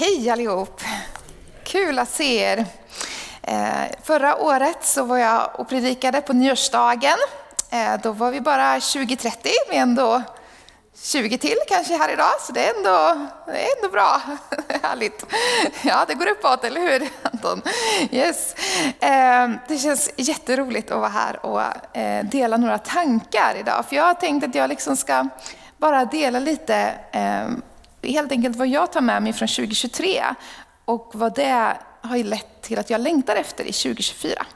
Hej allihop! Kul att se er. Eh, förra året så var jag och predikade på nyårsdagen. Eh, då var vi bara 20-30, vi är ändå 20 till kanske här idag, så det är ändå, det är ändå bra. Härligt. Ja, det går uppåt, eller hur Anton? Yes. Eh, det känns jätteroligt att vara här och dela några tankar idag, för jag har tänkt att jag liksom ska bara dela lite helt enkelt vad jag tar med mig från 2023 och vad det har lett till att jag längtar efter i 2024.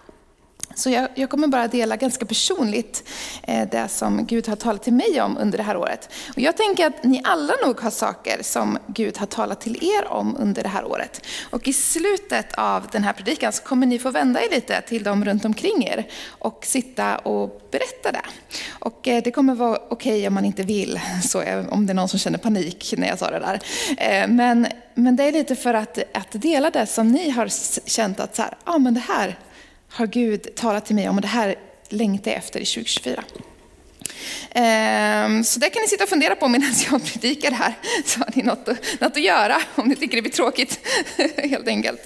Så jag, jag, kommer bara dela ganska personligt eh, det som Gud har talat till mig om under det här året. Och jag tänker att ni alla nog har saker som Gud har talat till er om under det här året. Och i slutet av den här predikan så kommer ni få vända er lite till dem runt omkring er och sitta och berätta det. Och eh, det kommer vara okej okay om man inte vill, så eh, om det är någon som känner panik när jag sa det där. Eh, men, men det är lite för att, att dela det som ni har känt att så här, ah, men det här har Gud talat till mig om och det här längtar jag efter i 2024. Ehm, så det kan ni sitta och fundera på medan jag predikar här, så har ni något, något att göra om ni tycker det blir tråkigt, helt enkelt.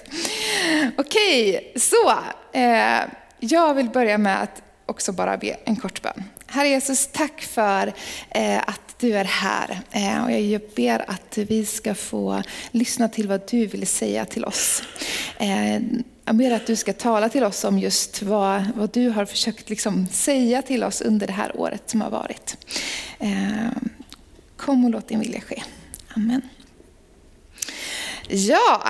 Okej, så eh, jag vill börja med att också bara be en kort bön. Herre Jesus, tack för eh, att du är här. Eh, och jag ber att vi ska få lyssna till vad du vill säga till oss. Jag ber att du ska tala till oss om just vad, vad du har försökt liksom säga till oss under det här året som har varit. Ehm, kom och låt din vilja ske. Amen. Ja,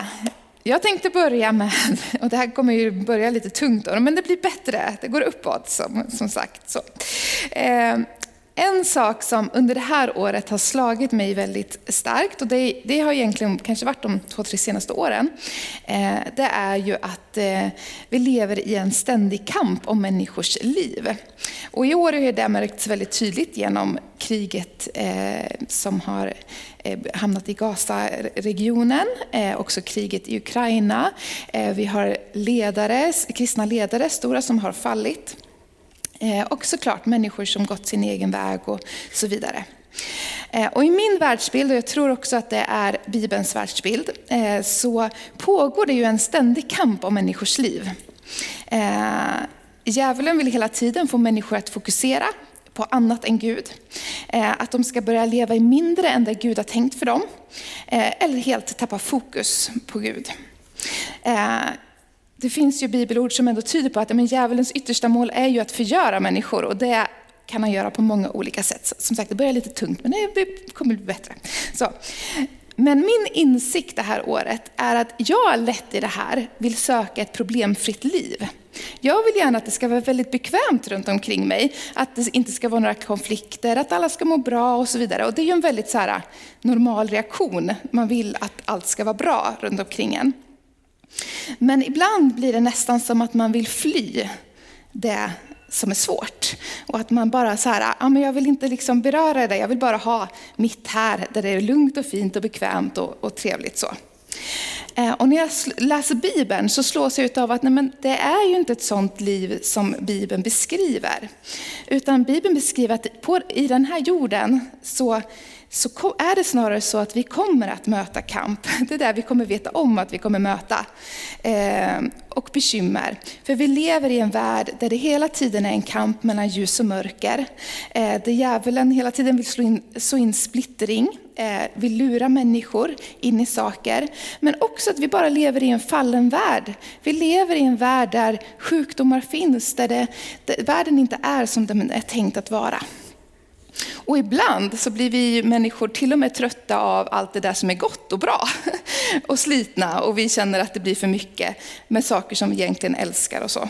jag tänkte börja med, och det här kommer ju börja lite tungt då, men det blir bättre, det går uppåt som, som sagt. Så. Ehm, en sak som under det här året har slagit mig väldigt starkt, och det, det har egentligen kanske varit de två, tre senaste åren, eh, det är ju att eh, vi lever i en ständig kamp om människors liv. Och i år har det märkts väldigt tydligt genom kriget eh, som har eh, hamnat i Gaza-regionen, eh, också kriget i Ukraina. Eh, vi har ledare, kristna ledare, stora som har fallit. Eh, och såklart människor som gått sin egen väg och så vidare. Eh, och I min världsbild, och jag tror också att det är Bibelns världsbild, eh, så pågår det ju en ständig kamp om människors liv. Eh, djävulen vill hela tiden få människor att fokusera på annat än Gud. Eh, att de ska börja leva i mindre än det Gud har tänkt för dem. Eh, eller helt tappa fokus på Gud det finns ju bibelord som ändå tyder på att men djävulens yttersta mål är ju att förgöra människor och det kan han göra på många olika sätt. Som sagt, det börjar lite tungt men det kommer bli bättre. Så. Men min insikt det här året är att jag lätt i det här vill söka ett problemfritt liv. Jag vill gärna att det ska vara väldigt bekvämt runt omkring mig, att det inte ska vara några konflikter, att alla ska må bra och så vidare. Och det är ju en väldigt så här, normal reaktion. Man vill att allt ska vara bra runt omkring en. Men ibland blir det nästan som att man vill fly det som är svårt. Och att man bara så här, ja, men jag vill inte liksom beröra det, jag vill bara ha mitt här där det är lugnt och fint och bekvämt och, och trevligt så. Eh, och när jag läser Bibeln så slås jag av att nej, men det är ju inte ett sånt liv som Bibeln beskriver. Utan Bibeln beskriver att på, i den här jorden så så är det snarare så att vi kommer att möta kamp. Det är där vi kommer veta om att vi kommer möta. Eh, och bekymmer. För vi lever i en värld där det hela tiden är en kamp mellan ljus och mörker. Eh, där djävulen hela tiden vill slå in, så in splittring, eh, vill lura människor in i saker. Men också att vi bara lever i en fallen värld. Vi lever i en värld där sjukdomar finns, där, det, där världen inte är som den är tänkt att vara. Och ibland så blir vi människor till och med trötta av allt det där som är gott och bra. Och slitna och vi känner att det blir för mycket med saker som vi egentligen älskar och så.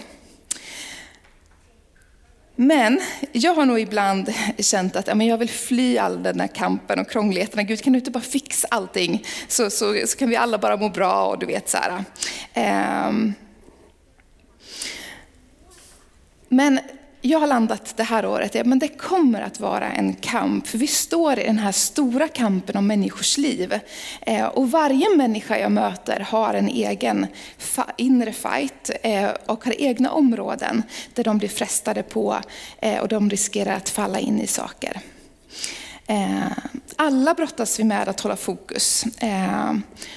Men jag har nog ibland känt att ja, jag vill fly all den här kampen och krångligheterna. Gud, kan du inte bara fixa allting? Så, så, så kan vi alla bara må bra och du vet så här. Um, men jag har landat det här året i att det kommer att vara en kamp. För vi står i den här stora kampen om människors liv. Eh, och varje människa jag möter har en egen inre fight eh, och har egna områden där de blir frestade på eh, och de riskerar att falla in i saker. Alla brottas vi med att hålla fokus.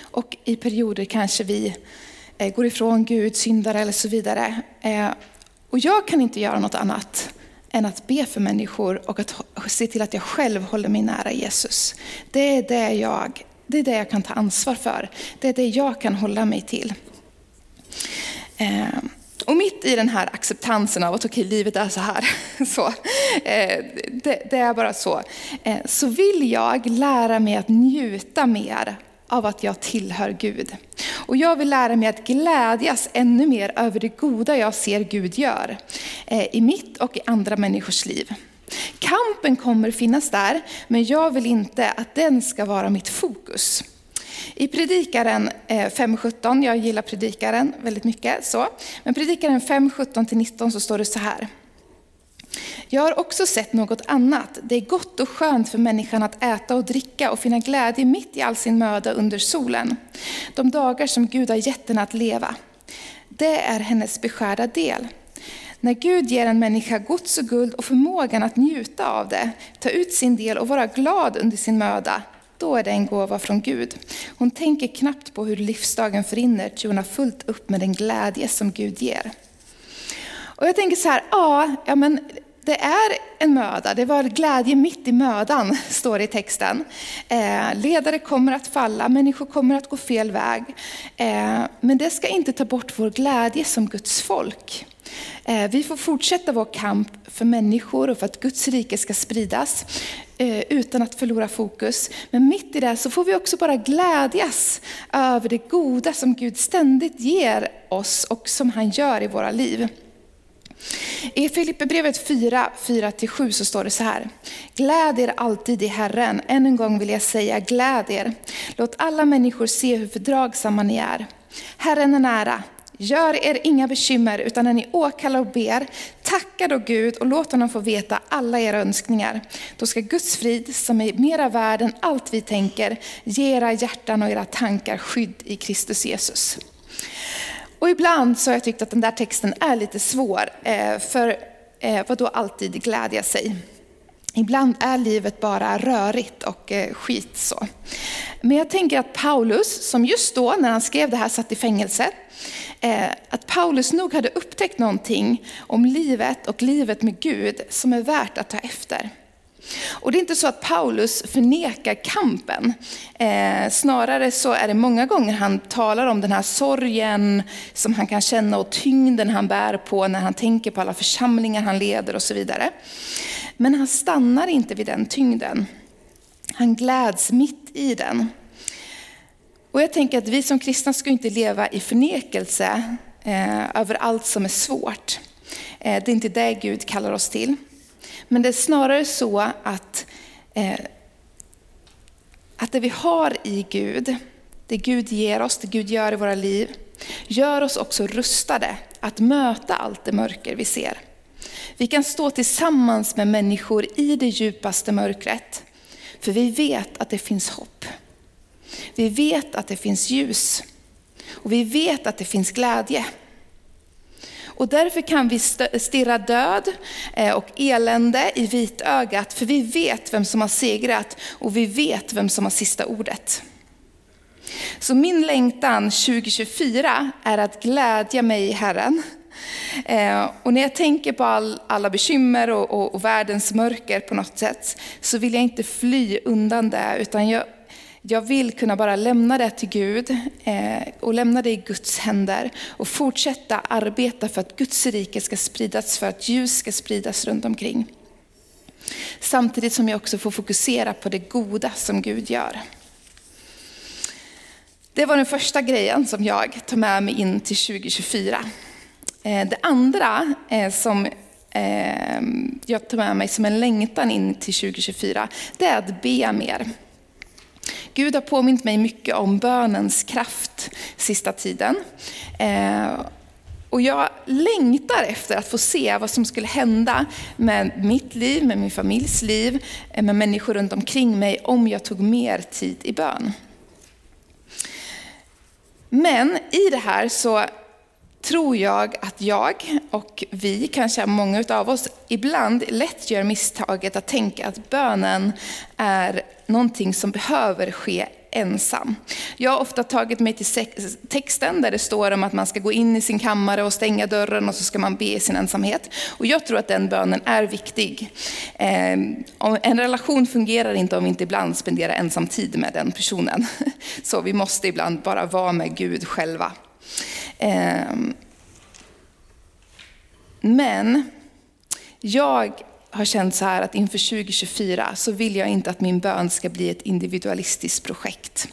Och i perioder kanske vi går ifrån Gud, syndare eller så vidare. Och jag kan inte göra något annat än att be för människor och att se till att jag själv håller mig nära Jesus. Det är det jag, det är det jag kan ta ansvar för. Det är det jag kan hålla mig till. Ehm, och mitt i den här acceptansen av att okej, livet är så här, så, eh, det, det, är bara så, eh, så vill jag lära mig att njuta mer av att jag tillhör Gud. Och jag vill lära mig att glädjas ännu mer över det goda jag ser Gud gör eh, i mitt och i andra människors liv. Kampen kommer finnas där, men jag vill inte att den ska vara mitt fokus. I Predikaren eh, 5.17, jag gillar Predikaren väldigt mycket, så. men Predikaren 5.17-19 så står det så här. Jag har också sett något annat. Det är gott och skönt för människan att äta och dricka och finna glädje mitt i all sin möda under solen. De dagar som Gud har gett henne att leva. Det är hennes beskärda del. När Gud ger en människa gods och guld och förmågan att njuta av det, ta ut sin del och vara glad under sin möda, då är det en gåva från Gud. Hon tänker knappt på hur livsdagen förinner, ty hon har fullt upp med den glädje som Gud ger. Och jag tänker så här, ja, ja men det är en möda, det var glädje mitt i mödan, står det i texten. Eh, ledare kommer att falla, människor kommer att gå fel väg. Eh, men det ska inte ta bort vår glädje som Guds folk. Eh, vi får fortsätta vår kamp för människor och för att Guds rike ska spridas eh, utan att förlora fokus. Men mitt i det så får vi också bara glädjas över det goda som Gud ständigt ger oss och som han gör i våra liv. I Filipperbrevet 4, 4-7 så står det så här. Gläd er alltid i Herren. Än en gång vill jag säga gläd er. Låt alla människor se hur fördragsamma ni är. Herren är nära. Gör er inga bekymmer, utan när ni åkallar och ber, tacka då Gud och låt honom få veta alla era önskningar. Då ska Guds frid, som är mera värd än allt vi tänker, ge era hjärtan och era tankar skydd i Kristus Jesus. Och ibland så har jag tyckt att den där texten är lite svår, eh, för eh, vad då alltid glädja sig? Ibland är livet bara rörigt och eh, skit så. Men jag tänker att Paulus, som just då när han skrev det här satt i fängelse, att Paulus nog hade upptäckt någonting om livet och livet med Gud som är värt att ta efter. Och det är inte så att Paulus förnekar kampen. Eh, snarare så är det många gånger han talar om den här sorgen som han kan känna och tyngden han bär på när han tänker på alla församlingar han leder och så vidare. Men han stannar inte vid den tyngden. Han gläds mitt i den. Och jag tänker att vi som kristna ska inte leva i förnekelse eh, över allt som är svårt. Eh, det är inte det Gud kallar oss till. Men det är snarare så att, eh, att det vi har i Gud, det Gud ger oss, det Gud gör i våra liv, gör oss också rustade att möta allt det mörker vi ser. Vi kan stå tillsammans med människor i det djupaste mörkret, för vi vet att det finns hopp. Vi vet att det finns ljus och vi vet att det finns glädje. Och därför kan vi stirra död eh, och elände i vitögat, för vi vet vem som har segrat och vi vet vem som har sista ordet. Så min längtan 2024 är att glädja mig i Herren. Eh, och när jag tänker på all, alla bekymmer och, och, och världens mörker på något sätt, så vill jag inte fly undan det, utan jag jag vill kunna bara lämna det till Gud eh, och lämna det i Guds händer och fortsätta arbeta för att Guds rike ska spridas, för att ljus ska spridas runt omkring. Samtidigt som jag också får fokusera på det goda som Gud gör. Det var den första grejen som jag tar med mig in till 2024. Eh, det andra eh, som jag tar med mig som en längtan in till 2024, det är att be mer. Gud har påmint mig mycket om bönens kraft sista tiden. Eh, och jag längtar efter att få se vad som skulle hända med mitt liv, med min familjs liv, eh, med människor runt omkring mig om jag tog mer tid i bön. Men i det här så tror jag att jag och vi, kanske många av oss, ibland lätt gör misstaget att tänka att bönen är någonting som behöver ske ensam. Jag har ofta tagit mig till texten där det står om att man ska gå in i sin kammare och stänga dörren och så ska man be i sin ensamhet. Och jag tror att den bönen är viktig. Ehm, en relation fungerar inte om vi inte ibland spenderar ensam tid med den personen. Så vi måste ibland bara vara med Gud själva. Ehm, men jag har känt så här att inför 2024 så vill jag inte att min bön ska bli ett individualistiskt projekt.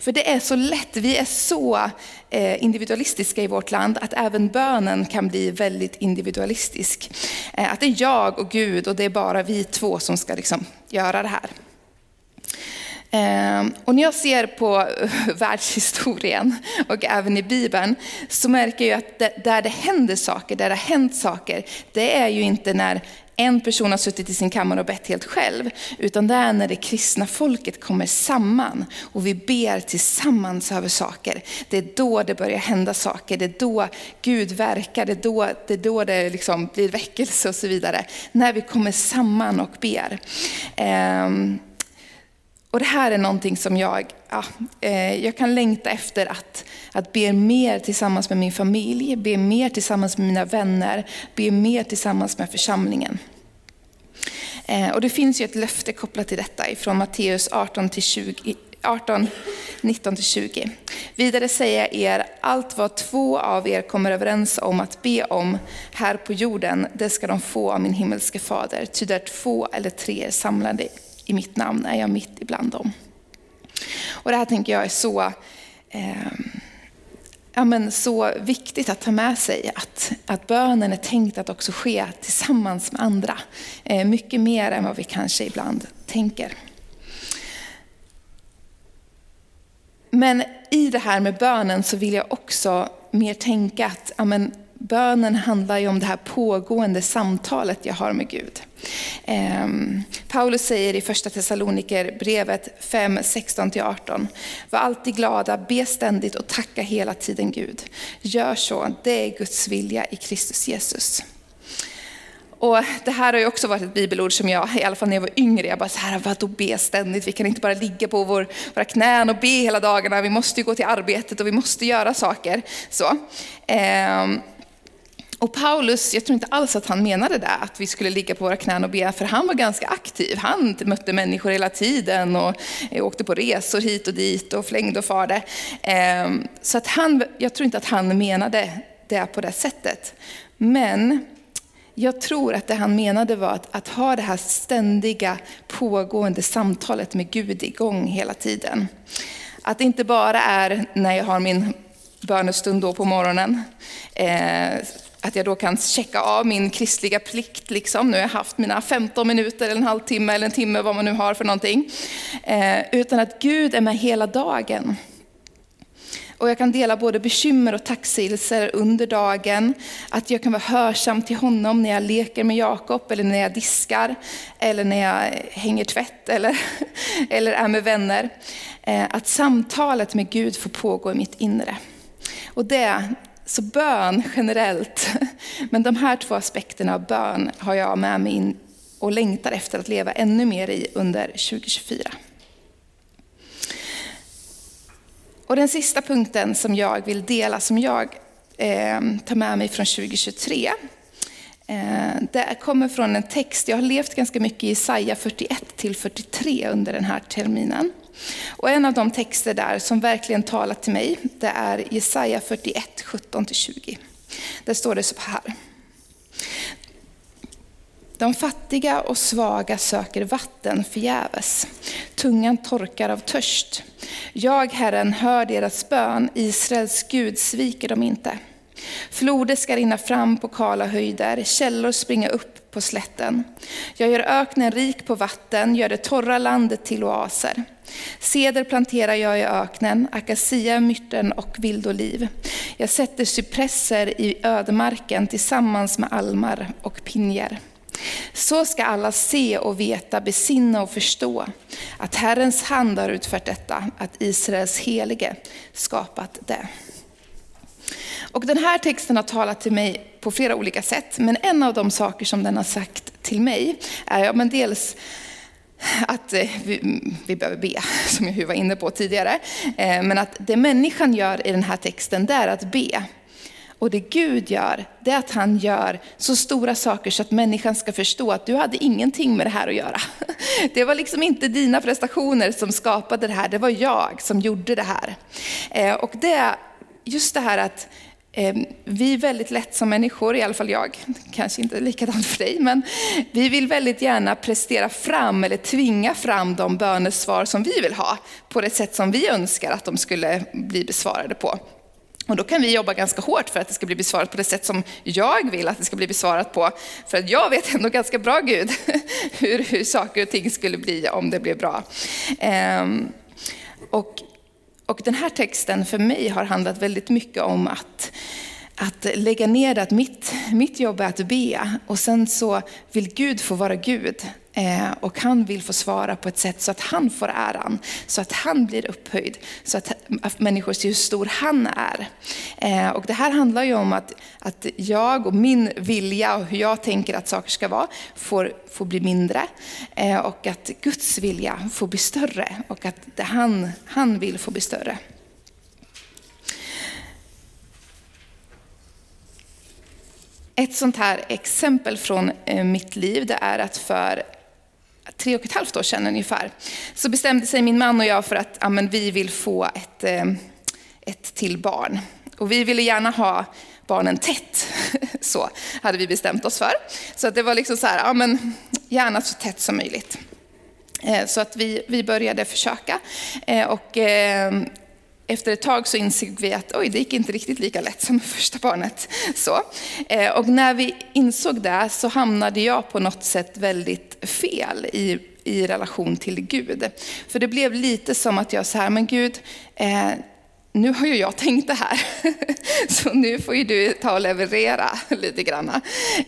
För det är så lätt, vi är så eh, individualistiska i vårt land att även bönen kan bli väldigt individualistisk. Eh, att det är jag och Gud och det är bara vi två som ska liksom göra det här. Ehm, och när jag ser på eh, världshistorien och även i Bibeln så märker jag att där det händer saker, där det har hänt saker, det är ju inte när en person har suttit i sin kammare och bett helt själv, utan det är när det kristna folket kommer samman och vi ber tillsammans över saker. Det är då det börjar hända saker, det är då Gud verkar, det är då det, är då det liksom blir väckelse och så vidare. När vi kommer samman och ber. Um, och det här är någonting som jag, ja, eh, jag kan längta efter att, att be mer tillsammans med min familj, be mer tillsammans med mina vänner, be mer tillsammans med församlingen. Eh, och det finns ju ett löfte kopplat till detta ifrån Matteus 18, 20, 18 19-20. Vidare säger jag er, allt vad två av er kommer överens om att be om här på jorden, det ska de få av min himmelske fader. Ty där två eller tre är samlade i mitt namn är jag mitt ibland dem. Och det här tänker jag är så, eh, ja, men så viktigt att ta med sig. Att, att bönen är tänkt att också ske tillsammans med andra. Eh, mycket mer än vad vi kanske ibland tänker. Men i det här med bönen så vill jag också mer tänka att ja, men, bönen handlar ju om det här pågående samtalet jag har med Gud. Ehm, Paulus säger i första Thessaloniker brevet 5, 16-18. Var alltid glada, be ständigt och tacka hela tiden Gud. Gör så, det är Guds vilja i Kristus Jesus. Och det här har ju också varit ett bibelord som jag, i alla fall när jag var yngre, jag bara så här, vadå be ständigt? Vi kan inte bara ligga på vår, våra knän och be hela dagarna. Vi måste ju gå till arbetet och vi måste göra saker. Så. Ehm, och Paulus, jag tror inte alls att han menade det, att vi skulle ligga på våra knän och be, för han var ganska aktiv. Han mötte människor hela tiden och eh, åkte på resor hit och dit och flängde och farde. Ehm, så att han, jag tror inte att han menade det på det sättet. Men jag tror att det han menade var att, att ha det här ständiga pågående samtalet med Gud igång hela tiden. Att det inte bara är när jag har min bönestund då på morgonen, eh, att jag då kan checka av min kristliga plikt. Liksom. Nu har jag haft mina 15 minuter, eller en halvtimme eller en timme, vad man nu har för någonting. Eh, utan att Gud är med hela dagen. Och jag kan dela både bekymmer och tacksägelser under dagen. Att jag kan vara hörsam till honom när jag leker med Jakob, eller när jag diskar, eller när jag hänger tvätt, eller, eller är med vänner. Eh, att samtalet med Gud får pågå i mitt inre. Och det så bön generellt, men de här två aspekterna av bön har jag med mig in och längtar efter att leva ännu mer i under 2024. Och den sista punkten som jag vill dela, som jag eh, tar med mig från 2023, eh, det kommer från en text, jag har levt ganska mycket i Jesaja 41 till 43 under den här terminen. Och en av de texter där som verkligen talat till mig, det är Jesaja 41, 17-20. Där står det så här. De fattiga och svaga söker vatten förgäves. Tungan torkar av törst. Jag, Herren, hör deras bön. Israels Gud sviker dem inte. Floder ska rinna fram på kala höjder, källor springa upp på slätten. Jag gör öknen rik på vatten, gör det torra landet till oaser. Ceder planterar jag i öknen, akacia, myrten och vildoliv. Jag sätter cypresser i ödemarken tillsammans med almar och pinjer. Så ska alla se och veta, besinna och förstå att Herrens hand har utfört detta, att Israels helige skapat det. Och den här texten har talat till mig på flera olika sätt, men en av de saker som den har sagt till mig är ja, men dels att eh, vi, vi, behöver be, som jag var inne på tidigare. Eh, men att det människan gör i den här texten, det är att be. Och det Gud gör, det är att han gör så stora saker så att människan ska förstå att du hade ingenting med det här att göra. Det var liksom inte dina prestationer som skapade det här, det var jag som gjorde det här. Eh, och det, just det här att Ehm, vi är väldigt lätt som människor, i alla fall jag, kanske inte likadant för dig, men vi vill väldigt gärna prestera fram eller tvinga fram de bönesvar som vi vill ha på det sätt som vi önskar att de skulle bli besvarade på. Och då kan vi jobba ganska hårt för att det ska bli besvarat på det sätt som jag vill att det ska bli besvarat på. För att jag vet ändå ganska bra Gud hur, hur saker och ting skulle bli om det blev bra. Ehm, och och den här texten för mig har handlat väldigt mycket om att, att lägga ner det, att mitt, mitt jobb är att be och sen så vill Gud få vara Gud. Eh, och han vill få svara på ett sätt så att han får äran, så att han blir upphöjd, så att, att människor ser hur stor han är. Eh, och det här handlar ju om att, att jag och min vilja och hur jag tänker att saker ska vara får, får bli mindre. Eh, och att Guds vilja får bli större och att det han, han vill få bli större. Ett sånt här exempel från eh, mitt liv det är att för tre och ett halvt år sedan ungefär, så bestämde sig min man och jag för att ja, men vi vill få ett, eh, ett till barn. Och vi ville gärna ha barnen tätt, så hade vi bestämt oss för. Så att det var liksom så här, ja men gärna så tätt som möjligt. Eh, så att vi, vi började försöka. Och efter ett tag så insåg vi att oj, det gick inte riktigt lika lätt som första barnet. Så. Eh, och när vi insåg det så hamnade jag på något sätt väldigt fel i, i relation till Gud. För det blev lite som att jag sa, men Gud, eh, nu har ju jag tänkt det här, så nu får ju du ta och leverera lite grann.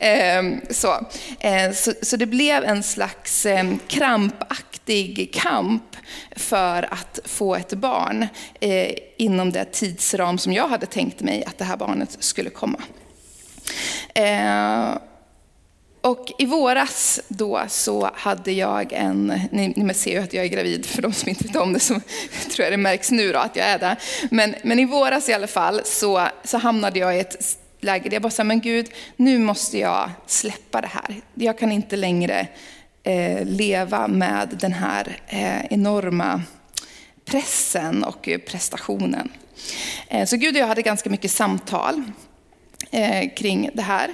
Ehm, eh, så, så, det blev en slags ehm, krampaktig kamp för att få ett barn eh, inom det tidsram som jag hade tänkt mig att det här barnet skulle komma. Ehm, och i våras då så hade jag en, ni, ni ser ju att jag är gravid, för de som inte vet om det så tror jag det märks nu då att jag är det. Men, men i våras i alla fall så, så hamnade jag i ett läge där jag bara sa, men Gud, nu måste jag släppa det här. Jag kan inte längre eh, leva med den här eh, enorma pressen och prestationen. Eh, så Gud och jag hade ganska mycket samtal eh, kring det här.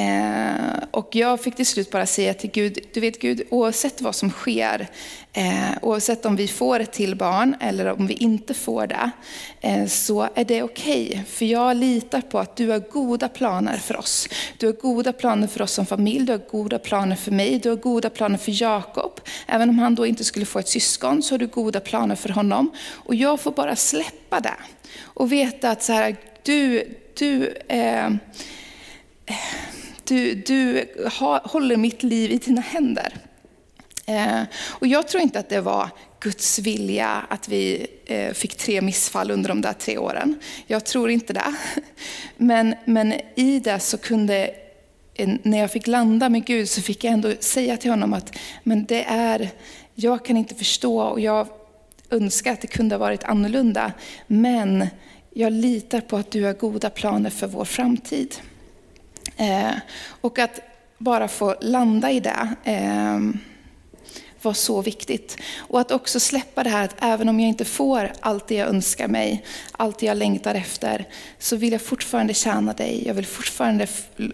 Eh, och jag fick till slut bara säga till Gud, du vet Gud, oavsett vad som sker, eh, oavsett om vi får ett till barn eller om vi inte får det, eh, så är det okej. Okay, för jag litar på att du har goda planer för oss. Du har goda planer för oss som familj, du har goda planer för mig, du har goda planer för Jakob. Även om han då inte skulle få ett syskon så har du goda planer för honom. Och jag får bara släppa det. Och veta att så här, du, du eh, du, du ha, håller mitt liv i dina händer. Eh, och jag tror inte att det var Guds vilja att vi eh, fick tre missfall under de där tre åren. Jag tror inte det. Men, men i det så kunde, när jag fick landa med Gud så fick jag ändå säga till honom att men det är, jag kan inte förstå och jag önskar att det kunde ha varit annorlunda. Men jag litar på att du har goda planer för vår framtid. Eh, och att bara få landa i det eh, var så viktigt. Och att också släppa det här att även om jag inte får allt det jag önskar mig, allt det jag längtar efter, så vill jag fortfarande tjäna dig. Jag vill fortfarande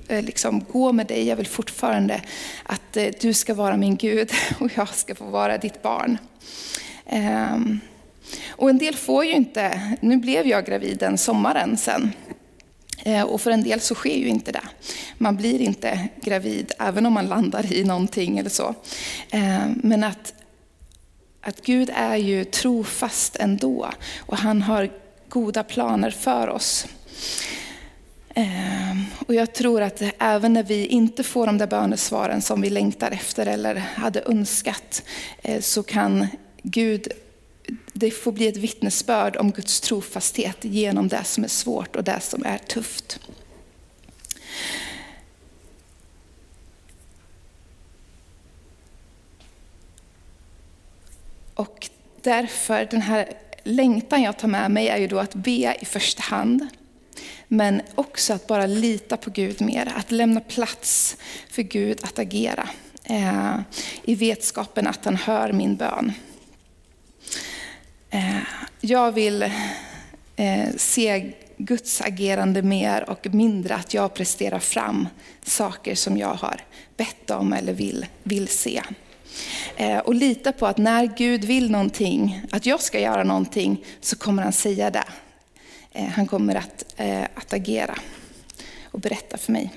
eh, liksom gå med dig. Jag vill fortfarande att eh, du ska vara min Gud och jag ska få vara ditt barn. Ehm, och en del får ju inte, nu blev jag gravid den sommaren sen. Eh, och för en del så sker ju inte det. Man blir inte gravid även om man landar i någonting eller så. Eh, men att, att Gud är ju trofast ändå och han har goda planer för oss. Eh, och jag tror att även när vi inte får de där bönesvaren som vi längtar efter eller hade önskat, så kan Gud det får bli ett vittnesbörd om Guds trofasthet genom det som är svårt och det som är tufft. Och därför, den här längtan jag tar med mig är ju då att be i första hand. Men också att bara lita på Gud mer, att lämna plats för Gud att agera. Eh, I vetskapen att han hör min bön. Eh, jag vill eh, se Guds agerande mer och mindre att jag presterar fram saker som jag har bett om eller vill, vill se. Eh, och lita på att när Gud vill någonting, att jag ska göra någonting, så kommer han säga det. Han kommer att, att agera och berätta för mig.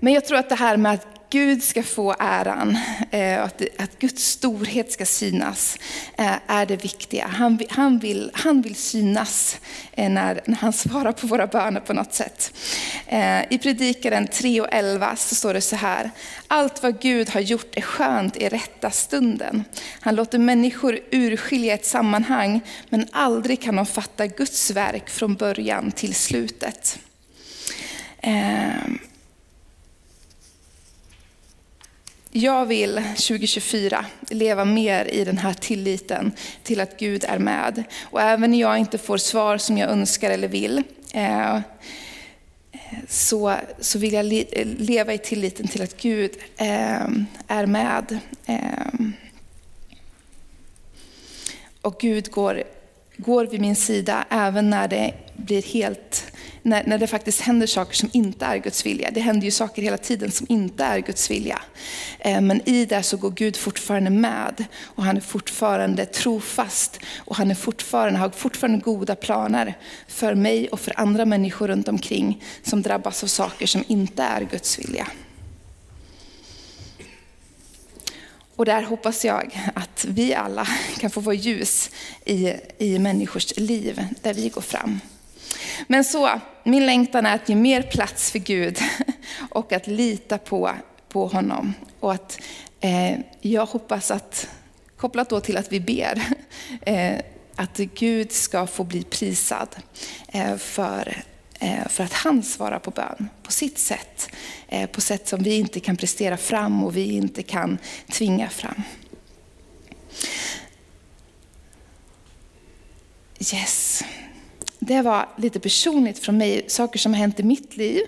Men jag tror att det här med att Gud ska få äran, eh, att, att Guds storhet ska synas, eh, är det viktiga. Han, han, vill, han vill synas eh, när, när han svarar på våra böner på något sätt. I Predikaren 3 och 11 så står det så här. Allt vad Gud har gjort är skönt i rätta stunden. Han låter människor urskilja ett sammanhang, men aldrig kan de fatta Guds verk från början till slutet. Jag vill 2024 leva mer i den här tilliten till att Gud är med. Och även när jag inte får svar som jag önskar eller vill, eh, så, så vill jag leva i tilliten till att Gud eh, är med. Eh, och Gud går, går vid min sida även när det blir helt när, när det faktiskt händer saker som inte är Guds vilja. Det händer ju saker hela tiden som inte är Guds vilja. Eh, men i det så går Gud fortfarande med och han är fortfarande trofast och han är fortfarande, har fortfarande goda planer för mig och för andra människor runt omkring som drabbas av saker som inte är Guds vilja. Och där hoppas jag att vi alla kan få vara ljus i, i människors liv där vi går fram. Men så, min längtan är att ge mer plats för Gud och att lita på, på honom. Och att eh, jag hoppas att, kopplat då till att vi ber, eh, att Gud ska få bli prisad eh, för, eh, för att han svarar på bön på sitt sätt. Eh, på sätt som vi inte kan prestera fram och vi inte kan tvinga fram. Yes. Det var lite personligt från mig, saker som har hänt i mitt liv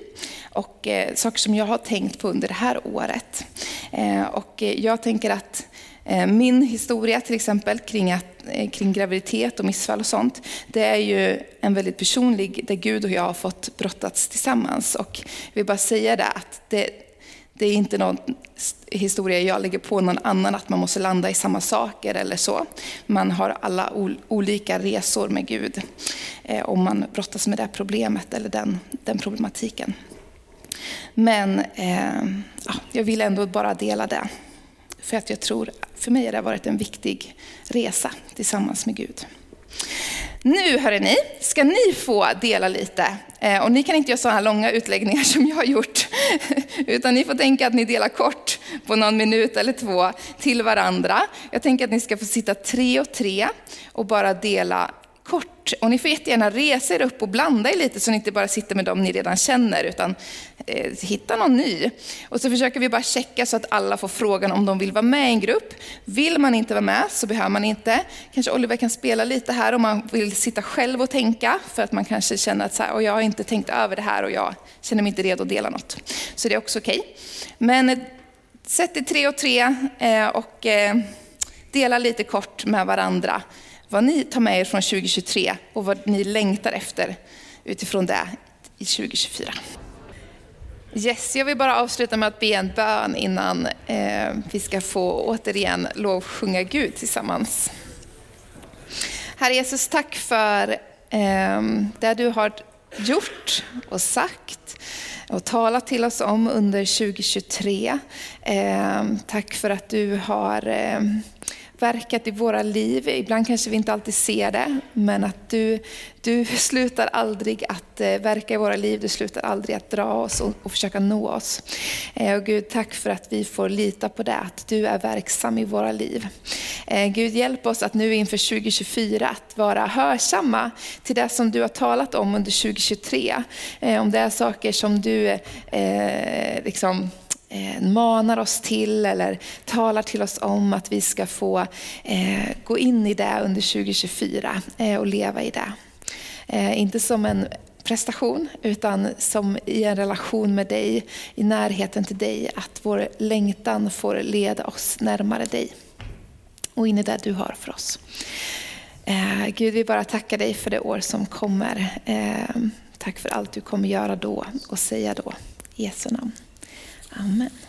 och eh, saker som jag har tänkt på under det här året. Eh, och eh, jag tänker att eh, min historia till exempel kring, att, eh, kring graviditet och missfall och sånt, det är ju en väldigt personlig, där Gud och jag har fått brottats tillsammans. Och jag vill bara säga det att det, det är inte någon historia jag lägger på någon annan att man måste landa i samma saker eller så. Man har alla olika resor med Gud eh, om man brottas med det problemet eller den, den problematiken. Men eh, ah, jag vill ändå bara dela det. För att jag tror, för mig har det varit en viktig resa tillsammans med Gud. Nu hörni, ska ni få dela lite. Eh, och ni kan inte göra så här långa utläggningar som jag har gjort. Utan ni får tänka att ni delar kort på någon minut eller två till varandra. Jag tänker att ni ska få sitta tre och tre och bara dela kort. Och ni får jättegärna resa er upp och blanda er lite så ni inte bara sitter med dem ni redan känner utan eh, hitta någon ny. Och så försöker vi bara checka så att alla får frågan om de vill vara med i en grupp. Vill man inte vara med så behöver man inte. Kanske Oliver kan spela lite här om man vill sitta själv och tänka för att man kanske känner att så här, och jag har inte tänkt över det här och jag känner mig inte redo att dela något. Så det är också okej. Okay. Men eh, sätt er tre och tre eh, och eh, dela lite kort med varandra vad ni tar med er från 2023 och vad ni längtar efter utifrån det i 2024. Yes, jag vill bara avsluta med att be en bön innan eh, vi ska få återigen lovsjunga Gud tillsammans. Herre Jesus, tack för eh, det du har gjort och sagt och talat till oss om under 2023. Eh, tack för att du har eh, verkat i våra liv. Ibland kanske vi inte alltid ser det, men att du, du slutar aldrig att eh, verka i våra liv. Du slutar aldrig att dra oss och, och försöka nå oss. Eh, och Gud, tack för att vi får lita på det, att du är verksam i våra liv. Eh, Gud, hjälp oss att nu inför 2024 att vara hörsamma till det som du har talat om under 2023. Om det är saker som du eh, liksom eh, manar oss till eller talar till oss om att vi ska få eh, gå in i det under 2024 eh, och leva i det. Eh, inte som en prestation utan som i en relation med dig, i närheten till dig, att vår längtan får leda oss närmare dig och in i det du har för oss. Eh, Gud, vi bara tackar dig för det år som kommer. Eh, tack för allt du kommer göra då och säga då. I Jesu namn. Amen.